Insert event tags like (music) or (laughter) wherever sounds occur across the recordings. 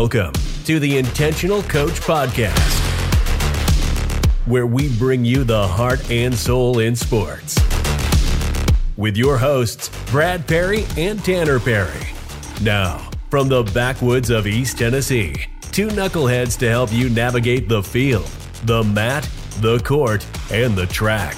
Welcome to the Intentional Coach Podcast, where we bring you the heart and soul in sports. With your hosts, Brad Perry and Tanner Perry. Now, from the backwoods of East Tennessee, two knuckleheads to help you navigate the field, the mat, the court, and the track.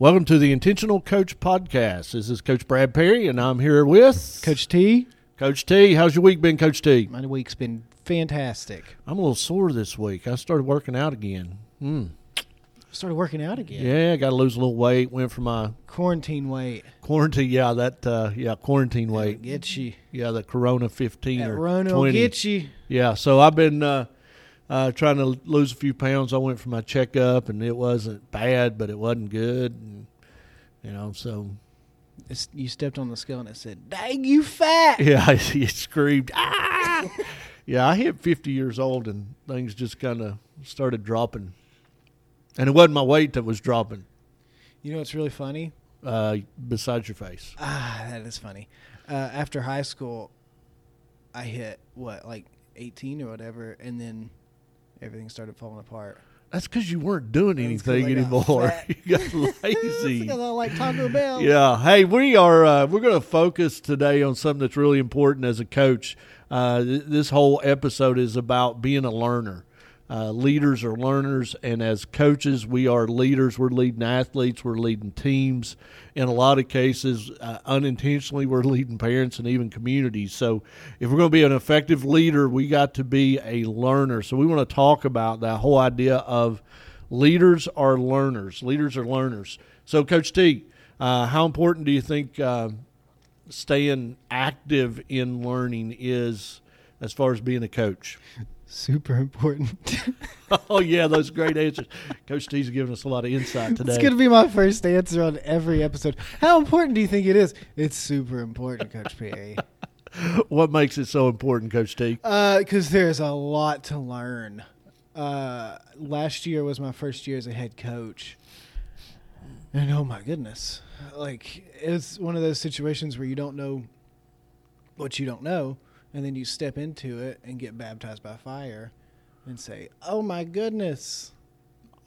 Welcome to the Intentional Coach Podcast. This is Coach Brad Perry, and I'm here with Coach T. Coach T. How's your week been, Coach T? My week's been fantastic. I'm a little sore this week. I started working out again. Hmm. Started working out again. Yeah, I got to lose a little weight. Went for my Quarantine weight. quarantine. Yeah, that. Uh, yeah, quarantine weight. Get you. Yeah, the Corona 15 That or Rona will 20. get you. Yeah, so I've been uh, uh, trying to lose a few pounds. I went for my checkup, and it wasn't bad, but it wasn't good. And, you know, so It's, you stepped on the scale and it said, "Dang, you fat." (laughs) Yeah, (laughs) I he screamed. Ah! yeah, I hit 50 years old and things just kind of started dropping. And it wasn't my weight that was dropping, You know what's really funny? uh, besides your face. Ah, that is funny. Uh, after high school, I hit what, like 18 or whatever, and then everything started falling apart. That's because you weren't doing That's anything anymore. (laughs) you got (laughs) lazy. Because I like Taco Bell. Yeah. Hey, we are uh, we're going to focus today on something that's really important as a coach. Uh, th- this whole episode is about being a learner. Uh, leaders are learners, and as coaches, we are leaders. We're leading athletes. We're leading teams. In a lot of cases, uh, unintentionally, we're leading parents and even communities. So, if we're going to be an effective leader, we got to be a learner. So, we want to talk about that whole idea of leaders are learners. Leaders are learners. So, Coach T, uh, how important do you think uh, staying active in learning is as far as being a coach? Super important. (laughs) oh yeah, those great answers. Coach T's giving us a lot of insight today. It's going to be my first answer on every episode. How important do you think it is? It's super important, Coach Perry. (laughs) what makes it so important, Coach T? Because Uh, there's a lot to learn. Uh, last year was my first year as a head coach, and oh my goodness, like it's one of those situations where you don't know what you don't know, and then you step into it and get baptized by fire, and say, "Oh my goodness."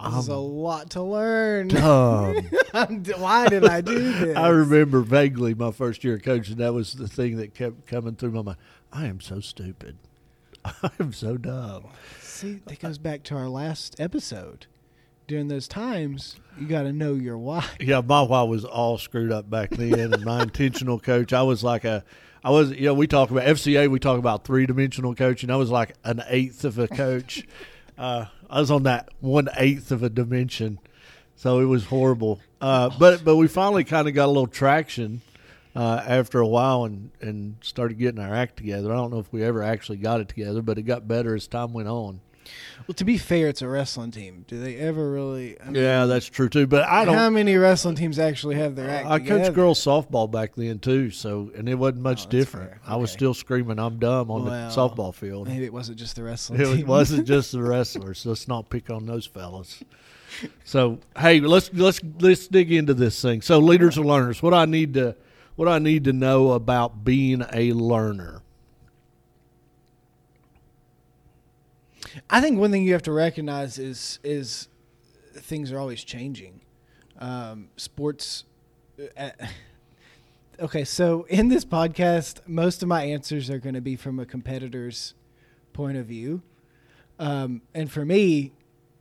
This is a lot to learn. (laughs) Why did I do (laughs) this? I remember vaguely my first year of coaching. That was the thing that kept coming through my mind. I am so stupid. (laughs) I am so dumb. See, that goes back to our last episode. During those times, you got to know your why. Yeah, my why was all screwed up back then, and my intentional coach. I was like a, I was, you know, we talk about FCA, we talk about three dimensional coaching. I was like an eighth of a coach. (laughs) uh, I was on that one eighth of a dimension, so it was horrible. Uh, but but we finally kind of got a little traction uh, after a while, and and started getting our act together. I don't know if we ever actually got it together, but it got better as time went on. Well, to be fair, it's a wrestling team. Do they ever really? I mean, Yeah, that's true too. But I don't. How many wrestling teams actually have their act I together? coached girls softball back then too, so and it wasn't much Oh, different. fair. I was still screaming, "I'm dumb" on Well, the softball field. Maybe it wasn't just the wrestling It team. wasn't just the (laughs) wrestlers. Let's not pick on those fellas. So hey, let's let's let's dig into this thing. So leaders are learners. What I need to what I need to know about being a learner. I think one thing you have to recognize is is things are always changing. Um, sports. Uh, (laughs) okay, so in this podcast, most of my answers are going to be from a competitor's point of view, um, and for me,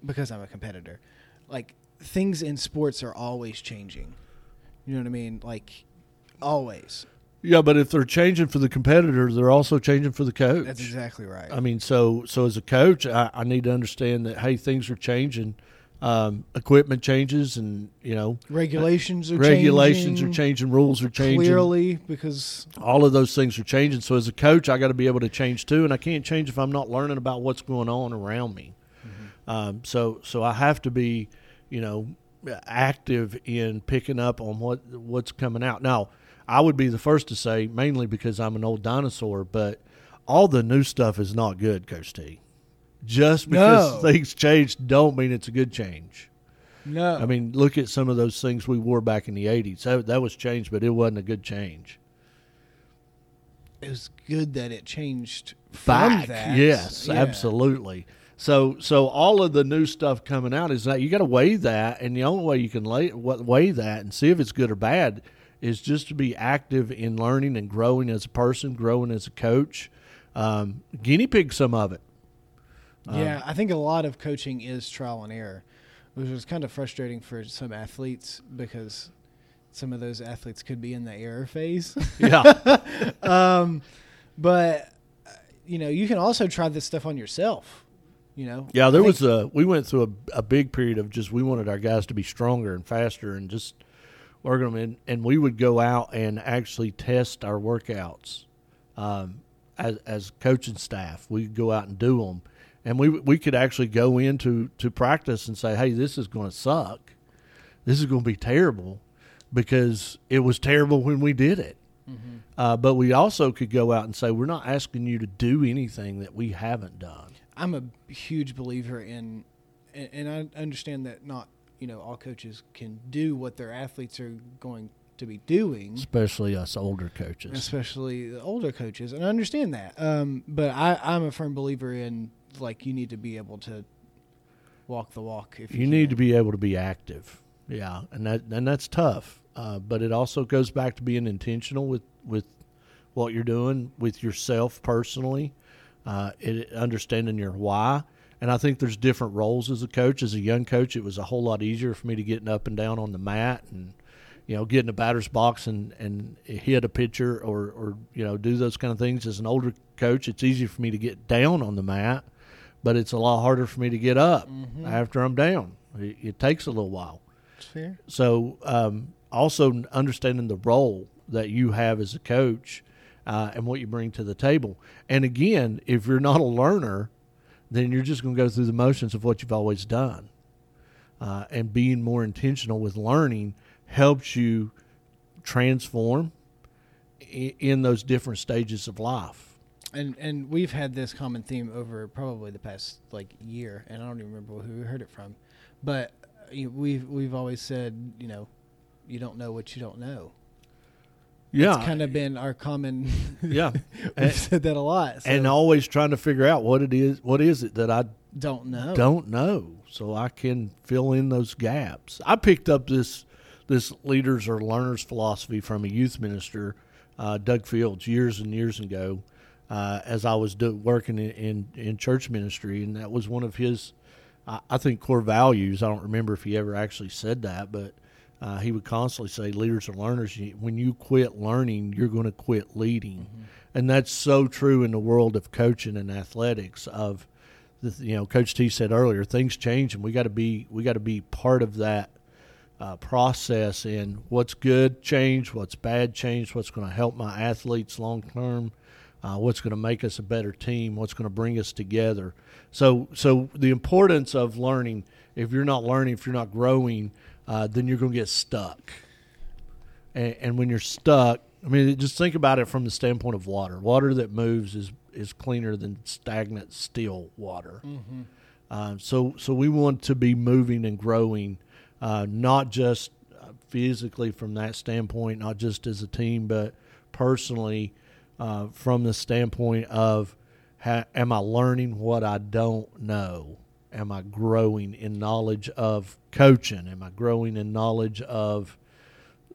because I'm a competitor, like things in sports are always changing. You know what I mean? Like always. Yeah, but if they're changing for the competitor, they're also changing for the coach. That's exactly right. I mean, so so as a coach, I, I need to understand that hey, things are changing. Um, equipment changes, and you know, regulations are changing. regulations changing are changing, rules are changing. clearly because All of those things are changing. So as a coach, I got to be able to change too, and I can't change if I'm not learning about what's going on around me. Um, so so I have to be, you know, active in picking up on what what's coming out. Now, I would be the first to say, mainly because I'm an old dinosaur, but all the new stuff is not good, Coach T. Just because No. things change don't mean it's a good change. no, I mean, look at some of those things we wore back in the '80s. That, that was changed, but it wasn't a good change. it was good that it changed back. Yes, Yeah. absolutely. So so all of the new stuff coming out is that you got to weigh that, and the only way you can lay, weigh that and see if it's good or bad is just to be active in learning and growing as a person, growing as a coach. Um, guinea pig some of it. Yeah, I think a lot of coaching is trial and error, which is kind of frustrating for some athletes because some of those athletes could be in the error phase. Yeah, (laughs) um, but you know, you can also try this stuff on yourself. You know, yeah. There was a we went through a, a big period of just we wanted our guys to be stronger and faster and just them in, and we would go out and actually test our workouts um, as as coaching staff. We'd go out and do them, and we we could actually go into to practice and say, "Hey, this is going to suck. This is going to be terrible," because it was terrible when we did it. Uh, but we also could go out and say, "We're not asking you to do anything that we haven't done." I'm a huge believer in, and, and I understand that not you know all coaches can do what their athletes are going to be doing, especially us older coaches. especially the older coaches, and I understand that. Um, but I, I'm a firm believer in like you need to be able to walk the walk. If you, You need to be able to be active, yeah, and that and that's tough. Uh, but it also goes back to being intentional with with what you're doing with yourself personally, uh, it, understanding your why. And I think there's different roles as a coach. As a young coach, it was a whole lot easier for me to get up and down on the mat and you know get in the batter's box and and hit a pitcher or or you know do those kind of things. As an older coach, it's easy for me to get down on the mat, but it's a lot harder for me to get up after I'm down. It, it takes a little while. fair. So um, also understanding the role that you have as a coach uh, and what you bring to the table. And again, if you're not a learner, then you're just going to go through the motions of what you've always done. Uh, and being more intentional with learning helps you transform i- in those different stages of life. And and we've had this common theme over probably the past like year, and I don't even remember who we heard it from, but uh, we've we've always said you know you don't know what you don't know. Yeah, It's kind of been our common. (laughs) yeah, we've and, said that a lot. So and always trying to figure out what it is. What is it that I don't know. don't know, so I can fill in those gaps. I picked up this this leaders or learners philosophy from a youth minister, uh, Doug Fields, years and years ago, uh, as I was do, working in, in in church ministry, and that was one of his, I, I think, core values. I don't remember if he ever actually said that, but. Uh, he would constantly say, "Leaders are learners. When you quit learning, you're going to quit leading," and that's so true in the world of coaching and athletics. Of the, you know, Coach T said earlier, things change, and we got to be we got to be part of that uh, process in what's good change, what's bad change, what's going to help my athletes long term, uh, what's going to make us a better team, what's going to bring us together. So, so the importance of learning. If you're not learning, if you're not growing, uh, then you're going to get stuck. And, and when you're stuck, I mean, just think about it from the standpoint of water. Water that moves is is cleaner than stagnant, still water. Uh, so, so we want to be moving and growing, uh, not just uh, physically from that standpoint, not just as a team, but personally uh, from the standpoint of, ha- am I learning what I don't know? Am I growing in knowledge of coaching? Am I growing in knowledge of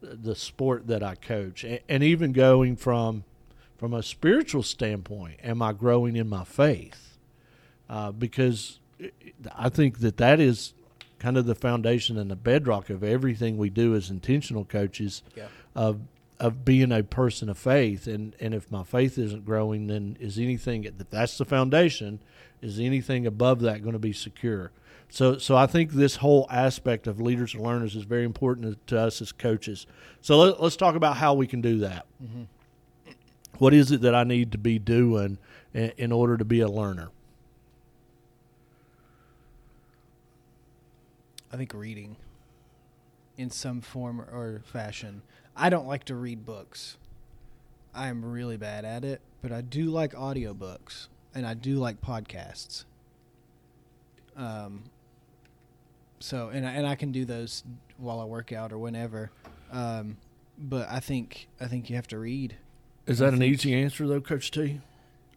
the sport that I coach? A- And even going from from a spiritual standpoint, am I growing in my faith? Uh, because I think that that is kind of the foundation and the bedrock of everything we do as intentional coaches Yeah. of of being a person of faith. And and if my faith isn't growing, then is anything that's the foundation? Is anything above that going to be secure? So so I think this whole aspect of leaders and learners is very important to us as coaches. So let, let's talk about how we can do that. Mm-hmm. What is it that I need to be doing in, in order to be a learner? I think reading in some form or fashion. I don't like to read books. I am really bad at it, but I do like audiobooks and I do like podcasts. Um so and I, and I can do those while I work out or whenever. Um but I think I think you have to read Is that an easy answer though, Coach T?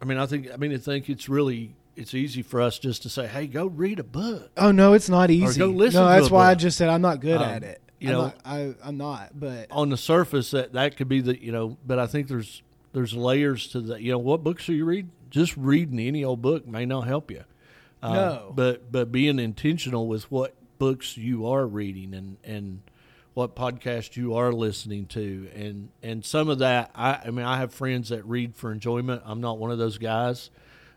I mean, I think I mean I think it's really it's easy for us just to say, "Hey, go read a book." Oh no, it's not easy. go listen no, that's why I just said I'm not good Um, at it. You I'm know- not, I, I'm not. But On the surface, that that could be the you know, but I think there's there's layers to that. You know, what books are you read? Just reading any old book may not help you. Uh, No. but but being intentional with what books you are reading and and what podcast you are listening to and and some of that I, I mean I have friends that read for enjoyment. I'm not one of those guys.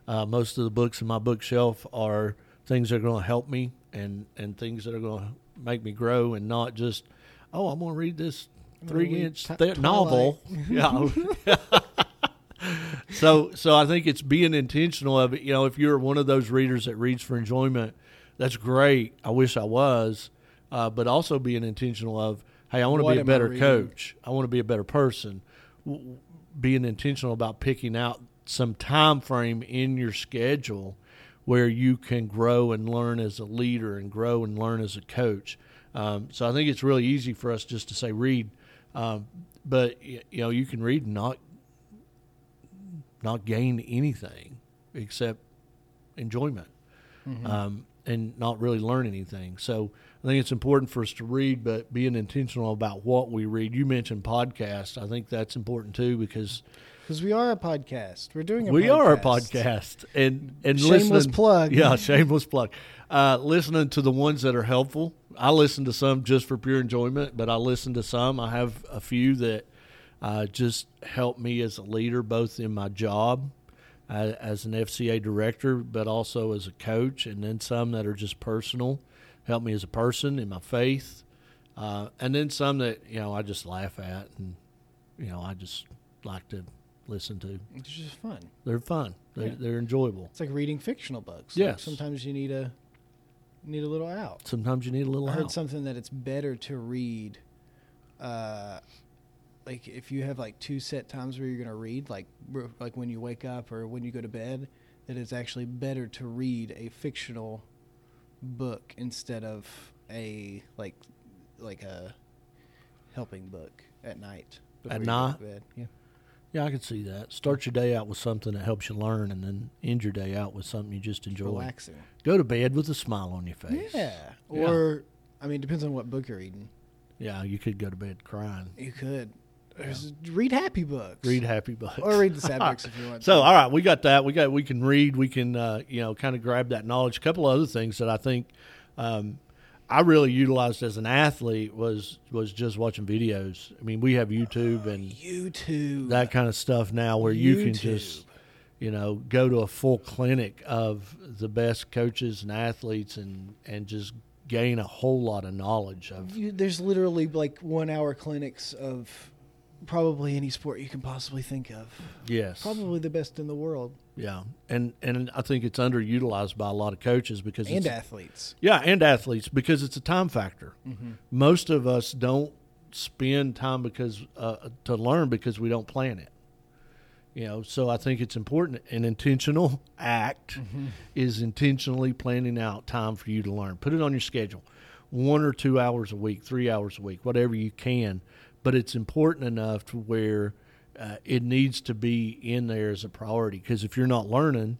Uh, most of the books in my bookshelf are things that are going to help me and and things that are going to make me grow and not just oh I'm going to read this three inch Twi- th- novel. (laughs) yeah. (laughs) so so I think it's being intentional of it. You know, if you're one of those readers that reads for enjoyment, that's great. I wish I was, uh, but also being intentional of, hey, I want to be a am I better coach. I want to be a better person. W- Being intentional about picking out some time frame in your schedule where you can grow and learn as a leader and grow and learn as a coach. Um, so I think it's really easy for us just to say read, um, but you know you can read and not not gain anything except enjoyment. Um, and not really learn anything. So I think it's important for us to read, but being intentional about what we read. You mentioned podcasts. I think that's important too because because we are a podcast, we're doing a we podcast. are a podcast and and Shameless plug. Yeah, (laughs) shameless plug. Uh, listening to the ones that are helpful. I listen to some just for pure enjoyment, but I listen to some. I have a few that uh, just help me as a leader, both in my job as an FCA director, but also as a coach, and then some that are just personal, help me as a person in my faith, uh, and then some that you know I just laugh at and you know I just like to listen to. It's just fun. They're fun. They're, Yeah. they're enjoyable. It's like reading fictional books. Like, Yes. sometimes you need a need a little out. Sometimes you need a little I heard help. something that it's better to read, uh, like if you have like two set times where you're gonna read, like like when you wake up or when you go to bed, that it's actually better to read a fictional book instead of a like like a helping book at night. At night? bed. Yeah. Yeah, I can see that. Start your day out with something that helps you learn, and then end your day out with something you just enjoy. Relaxing. Go to bed with a smile on your face. Yeah. Yeah. Or I mean, depends on what book you're reading. Yeah, you could go to bed crying. You could There's- read happy books. Read happy books. or read the sad (laughs) books if you want. So, to. all right, we got that. We got we can read. We can uh, you know kind of grab that knowledge. A couple of other things that I think um, I really utilized as an athlete was was just watching videos. I mean, we have YouTube and YouTube. that kind of stuff now where you can just you know go to a full clinic of the best coaches and athletes and and just gain a whole lot of knowledge of You, there's literally like one hour clinics of probably any sport you can possibly think of. yes Probably the best in the world yeah and and i think it's underutilized by a lot of coaches because and athletes. yeah and athletes because it's a time factor Mm-hmm. most of us don't spend time because uh, to learn because we don't plan it you know so i think it's important an intentional act Mm-hmm. is intentionally planning out time for you to learn put it on your schedule one or two hours a week three hours a week whatever you can but it's important enough to where uh, it needs to be in there as a priority because if you're not learning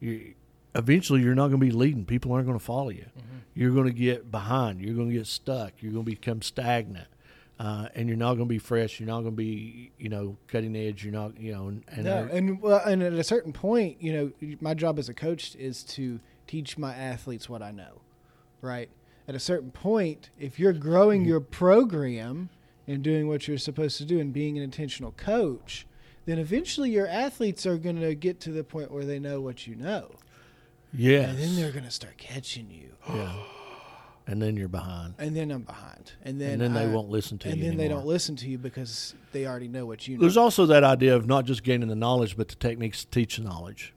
you eventually you're not going to be leading. People aren't going to follow you. You're going to get behind. You're going to get stuck. You're going to become stagnant uh, and you're not going to be fresh. You're not going to be you know cutting edge. You're not you know and, and No, and well, and at a certain point, you know, my job as a coach is to teach my athletes what I know, right? At a certain point, if you're growing your program and doing what you're supposed to do and being an intentional coach, then eventually your athletes are going to get to the point where they know what you know, yes and then they're going to start catching you, (gasps) yeah. And then you're behind. And then I'm behind, and then and then they won't listen to and you And then they don't listen to you because they already know what you know. There's also that idea of not just gaining the knowledge, but the techniques to teach the knowledge,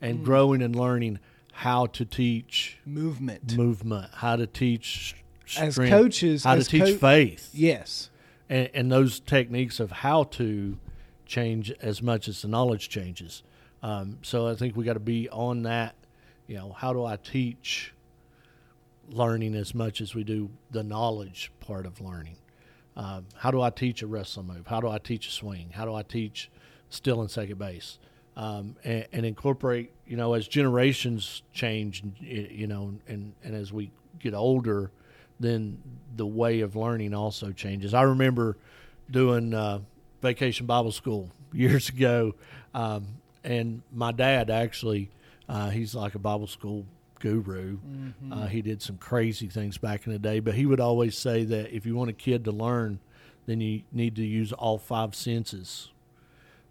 and Mm. growing and learning how to teach movement. movement, how to teach as coaches. how to teach co- faith, Yes. and, and those techniques of how to change as much as the knowledge changes. Um, so I think we got to be on that. You know, how do I teach learning as much as we do the knowledge part of learning? Um, how do I teach a wrestling move? How do I teach a swing? How do I teach still in second base? Um, and, and, incorporate, you know, as generations change, you know, and, and as we get older, then the way of learning also changes. I remember doing uh, vacation Bible school years (laughs) ago, um, and my dad actually, uh, he's like a Bible school guru. Mm-hmm. Uh, he did some crazy things back in the day, but he would always say that if you want a kid to learn, then you need to use all five senses.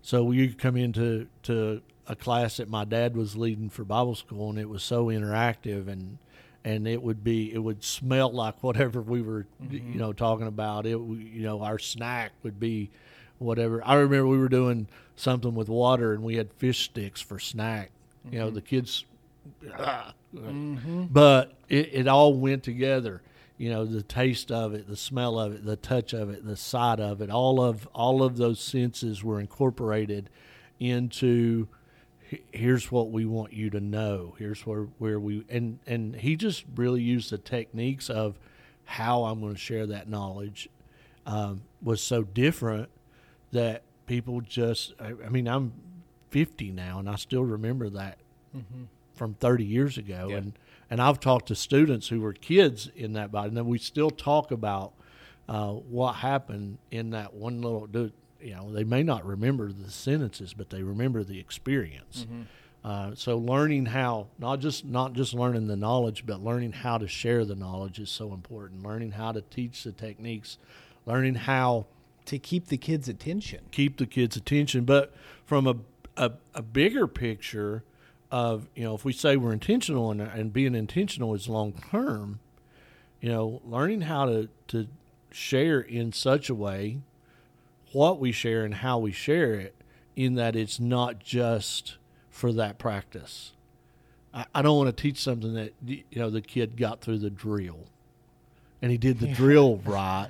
So you come into to a class that my dad was leading for Bible school, and it was so interactive and and it would be it would smell like whatever we were mm-hmm. you know talking about it you know our snack would be whatever i remember we were doing something with water and we had fish sticks for snack mm-hmm. you know mm-hmm. the kids mm-hmm. but it, it all went together you know the taste of it the smell of it the touch of it the sight of it all of all of those senses were incorporated into here's what we want you to know here's where where we and and he just really used the techniques of how i'm going to share that knowledge um, was so different that people just I, I, mean i'm 50 now and i still remember that mm-hmm. from 30 years ago yeah. and and i've talked to students who were kids in that body and then we still talk about uh, what happened in that one little you know they may not remember the sentences, but they remember the experience. Mm-hmm. Uh, so learning how not just not just learning the knowledge, but learning how to share the knowledge is so important. Learning how to teach the techniques, learning how to keep the kids' attention, keep the kids' attention, but from a a, a bigger picture of you know if we say we're intentional and, and being intentional is long term, you know, learning how to to share in such a way what we share and how we share it, in that it's not just for that practice. I, I don't want to teach something that you know the kid got through the drill, and he did the yeah. drill (laughs) right,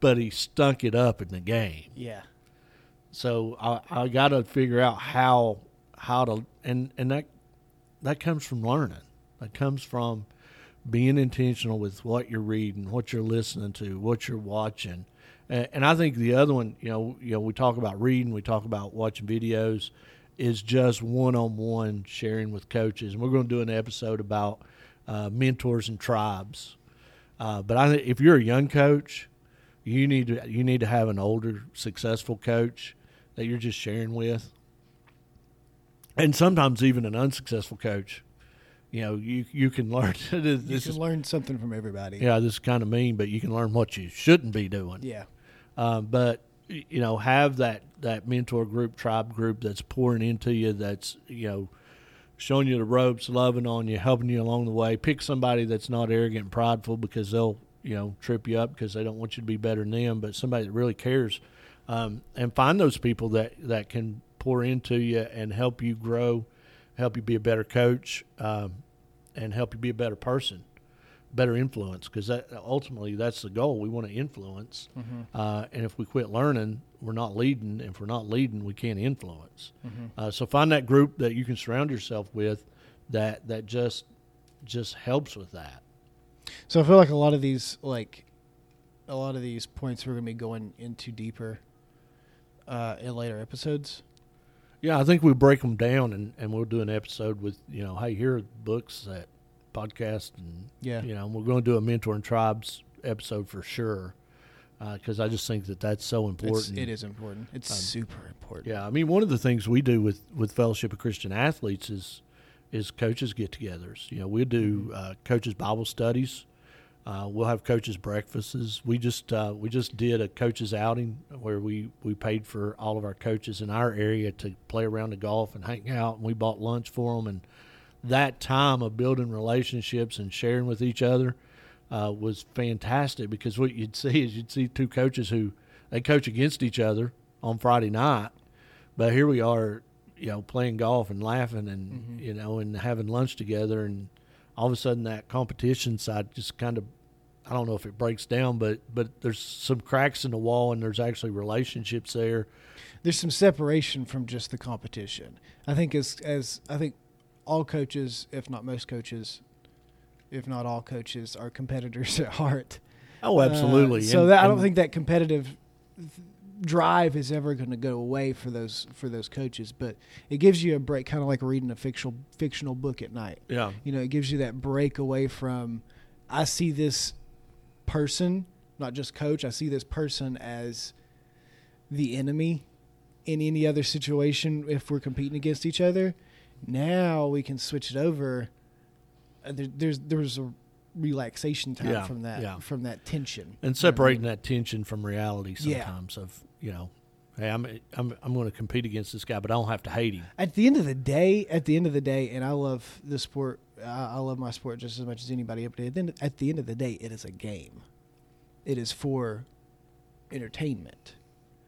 but he stunk it up in the game. Yeah. So I, I got to figure out how how to and and that that comes from learning. That comes from being intentional with what you're reading, what you're listening to, what you're watching, and I think the other one, you know, you know, we talk about reading, we talk about watching videos, is just one-on-one sharing with coaches. And we're going to do an episode about uh, mentors and tribes. Uh, but I if you're a young coach, you need to you need to have an older, successful coach that you're just sharing with, and sometimes even an unsuccessful coach. You know, you you can learn. (laughs) this you can is, learn something from everybody. Yeah, this is kind of mean, but you can learn what you shouldn't be doing. Yeah. Um, but you know, have that that mentor group, tribe group that's pouring into you, that's you know, showing you the ropes, loving on you, helping you along the way. Pick somebody that's not arrogant and prideful because they'll you know trip you up because they don't want you to be better than them, but somebody that really cares. Um, and find those people that that can pour into you and help you grow, help you be a better coach, um, and help you be a better person better influence because that ultimately that's the goal. We want to influence, mm-hmm. uh, and if we quit learning, we're not leading. And if we're not leading, we can't influence. Mm-hmm. Uh, so find that group that you can surround yourself with that that just just helps with that. So I feel like a lot of these like a lot of these points we're going to be going into deeper uh, in later episodes. Yeah, I think we break them down and, and we'll do an episode with you know, hey, here are books that podcast, and yeah, you know, we're going to do a mentor and tribes episode for sure because uh, I just think that that's so important. It's, it is important. It's um, super important. Yeah, I mean, one of the things we do with with Fellowship of Christian Athletes is is coaches get-togethers. You know, we do mm-hmm. uh, coaches Bible studies. Uh, we'll have coaches breakfasts. We just uh, we just did a coaches outing where we, we paid for all of our coaches in our area to play around the golf and hang out, and we bought lunch for them and that time of building relationships and sharing with each other uh, was fantastic because what you'd see is you'd see two coaches who they coach against each other on Friday night, but here we are, you know, playing golf and laughing and mm-hmm. you know and having lunch together, and all of a sudden that competition side just kind of I don't know if it breaks down, but but there's some cracks in the wall, and there's actually relationships there. There's some separation from just the competition. I think as as I think all coaches, if not most coaches, if not all coaches, are competitors (laughs) at heart. Oh, absolutely. Uh, so And- that, I don't think that competitive th- drive is ever going to go away for those for those coaches. But it gives you a break, kind of like reading a fictional fictional book at night. Yeah. You know, it gives you that break away from. I see this person, not just coach. I see this person as the enemy in any other situation if we're competing against each other. Now we can switch it over. Uh, there, there's there's a relaxation time Yeah, from that yeah. from that tension and You know I separating mean? that tension from reality Yeah. sometimes of you know hey i'm i'm, I'm going to compete against this guy but i don't have to hate him At the end of the day, at the end of the day, and I love the sport. I, I love my sport just as much as anybody. But at the, end, at the end of the day, it is a game. It is for entertainment,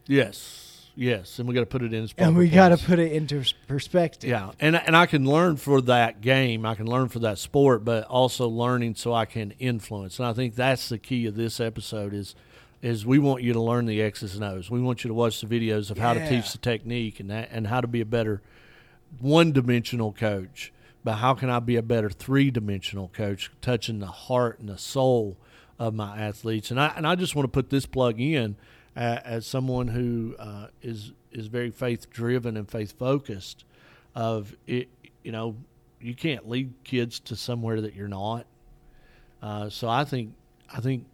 yes yes and we got to put it in and we got to put it into perspective. yeah and and i can learn for that game i can learn for that sport but also learning so i can influence. And i think that's the key of this episode is is we want you to learn the x's and o's. We want you to watch the videos of how to teach the technique and that, and how to be a better one dimensional coach, but how can I be a better three dimensional coach, touching the heart and the soul of my athletes? And I and I just want to put this plug in as someone who uh, is is very faith driven and faith focused. Of it, you know, you can't lead kids to somewhere that you're not. Uh, so I think I think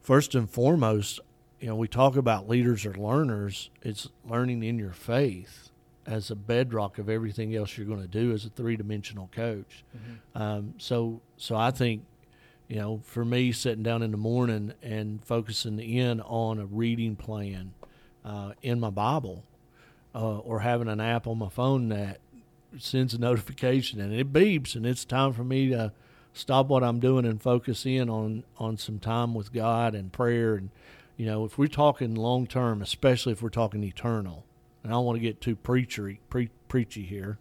first and foremost, you know, we talk about leaders or learners. It's learning in your faith as a bedrock of everything else you're going to do as a three dimensional coach. Um, so, so I think, you know, for me, sitting down in the morning and focusing in on a reading plan uh, in my Bible, uh, or having an app on my phone that sends a notification and it beeps, and it's time for me to stop what I'm doing and focus in on on some time with God and prayer. And you know, if we're talking long term, especially if we're talking eternal, and I don't want to get too preachery pre- preachy here,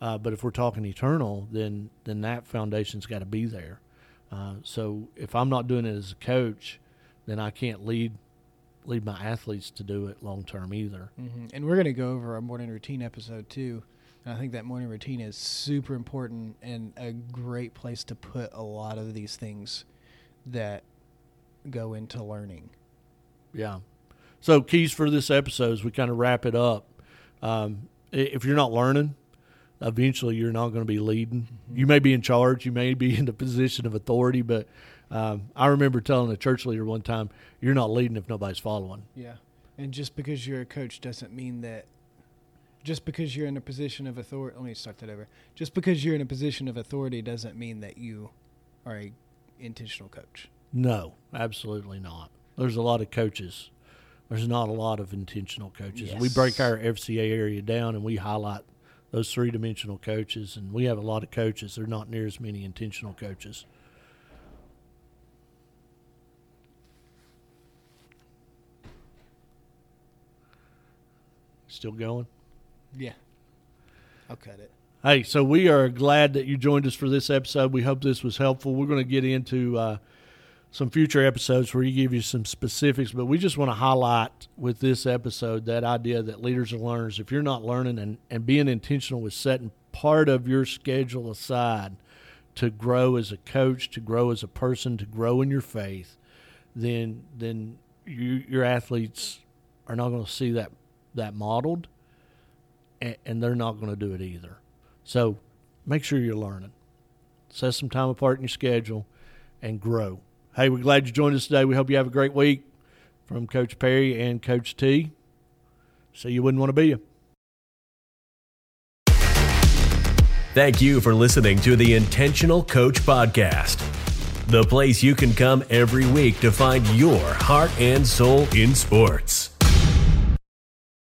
uh, but if we're talking eternal, then then that foundation's got to be there. Uh, so if I'm not doing it as a coach, then I can't lead lead my athletes to do it long term either. hmm And we're going to go over our morning routine episode too. And I think that morning routine is super important and a great place to put a lot of these things that go into learning. Yeah. So keys for this episode as we kind of wrap it up. Um, if you're not learning, eventually you're not going to be leading. You may be in charge, you may be (laughs) in a position of authority, but um, I remember telling a church leader one time, "You're not leading if nobody's following." Yeah. And just because you're a coach doesn't mean that just because you're in a position of authority, let me start that over. Just because you're in a position of authority doesn't mean that you are a intentional coach. No, absolutely not. There's a lot of coaches. There's not a lot of intentional coaches. We break our FCA area down and we highlight those three dimensional coaches, and we have a lot of coaches. They're not near as many intentional coaches. Still going? Yeah. I'll cut it. Hey, so we are glad that you joined us for this episode. We hope this was helpful. We're going to get into uh, some future episodes where you give you some specifics, but we just want to highlight with this episode that idea that leaders are learners. If you're not learning and, and being intentional with setting part of your schedule aside to grow as a coach, to grow as a person, to grow in your faith, then then you, your athletes are not going to see that that modeled, and, and they're not going to do it either. So make sure you're learning. Set some time apart in your schedule and grow. Hey, we're glad you joined us today. We hope you have a great week from Coach Perry and Coach T. So you wouldn't want to be you. Thank you for listening to the Intentional Coach Podcast, the place you can come every week to find your heart and soul in sports.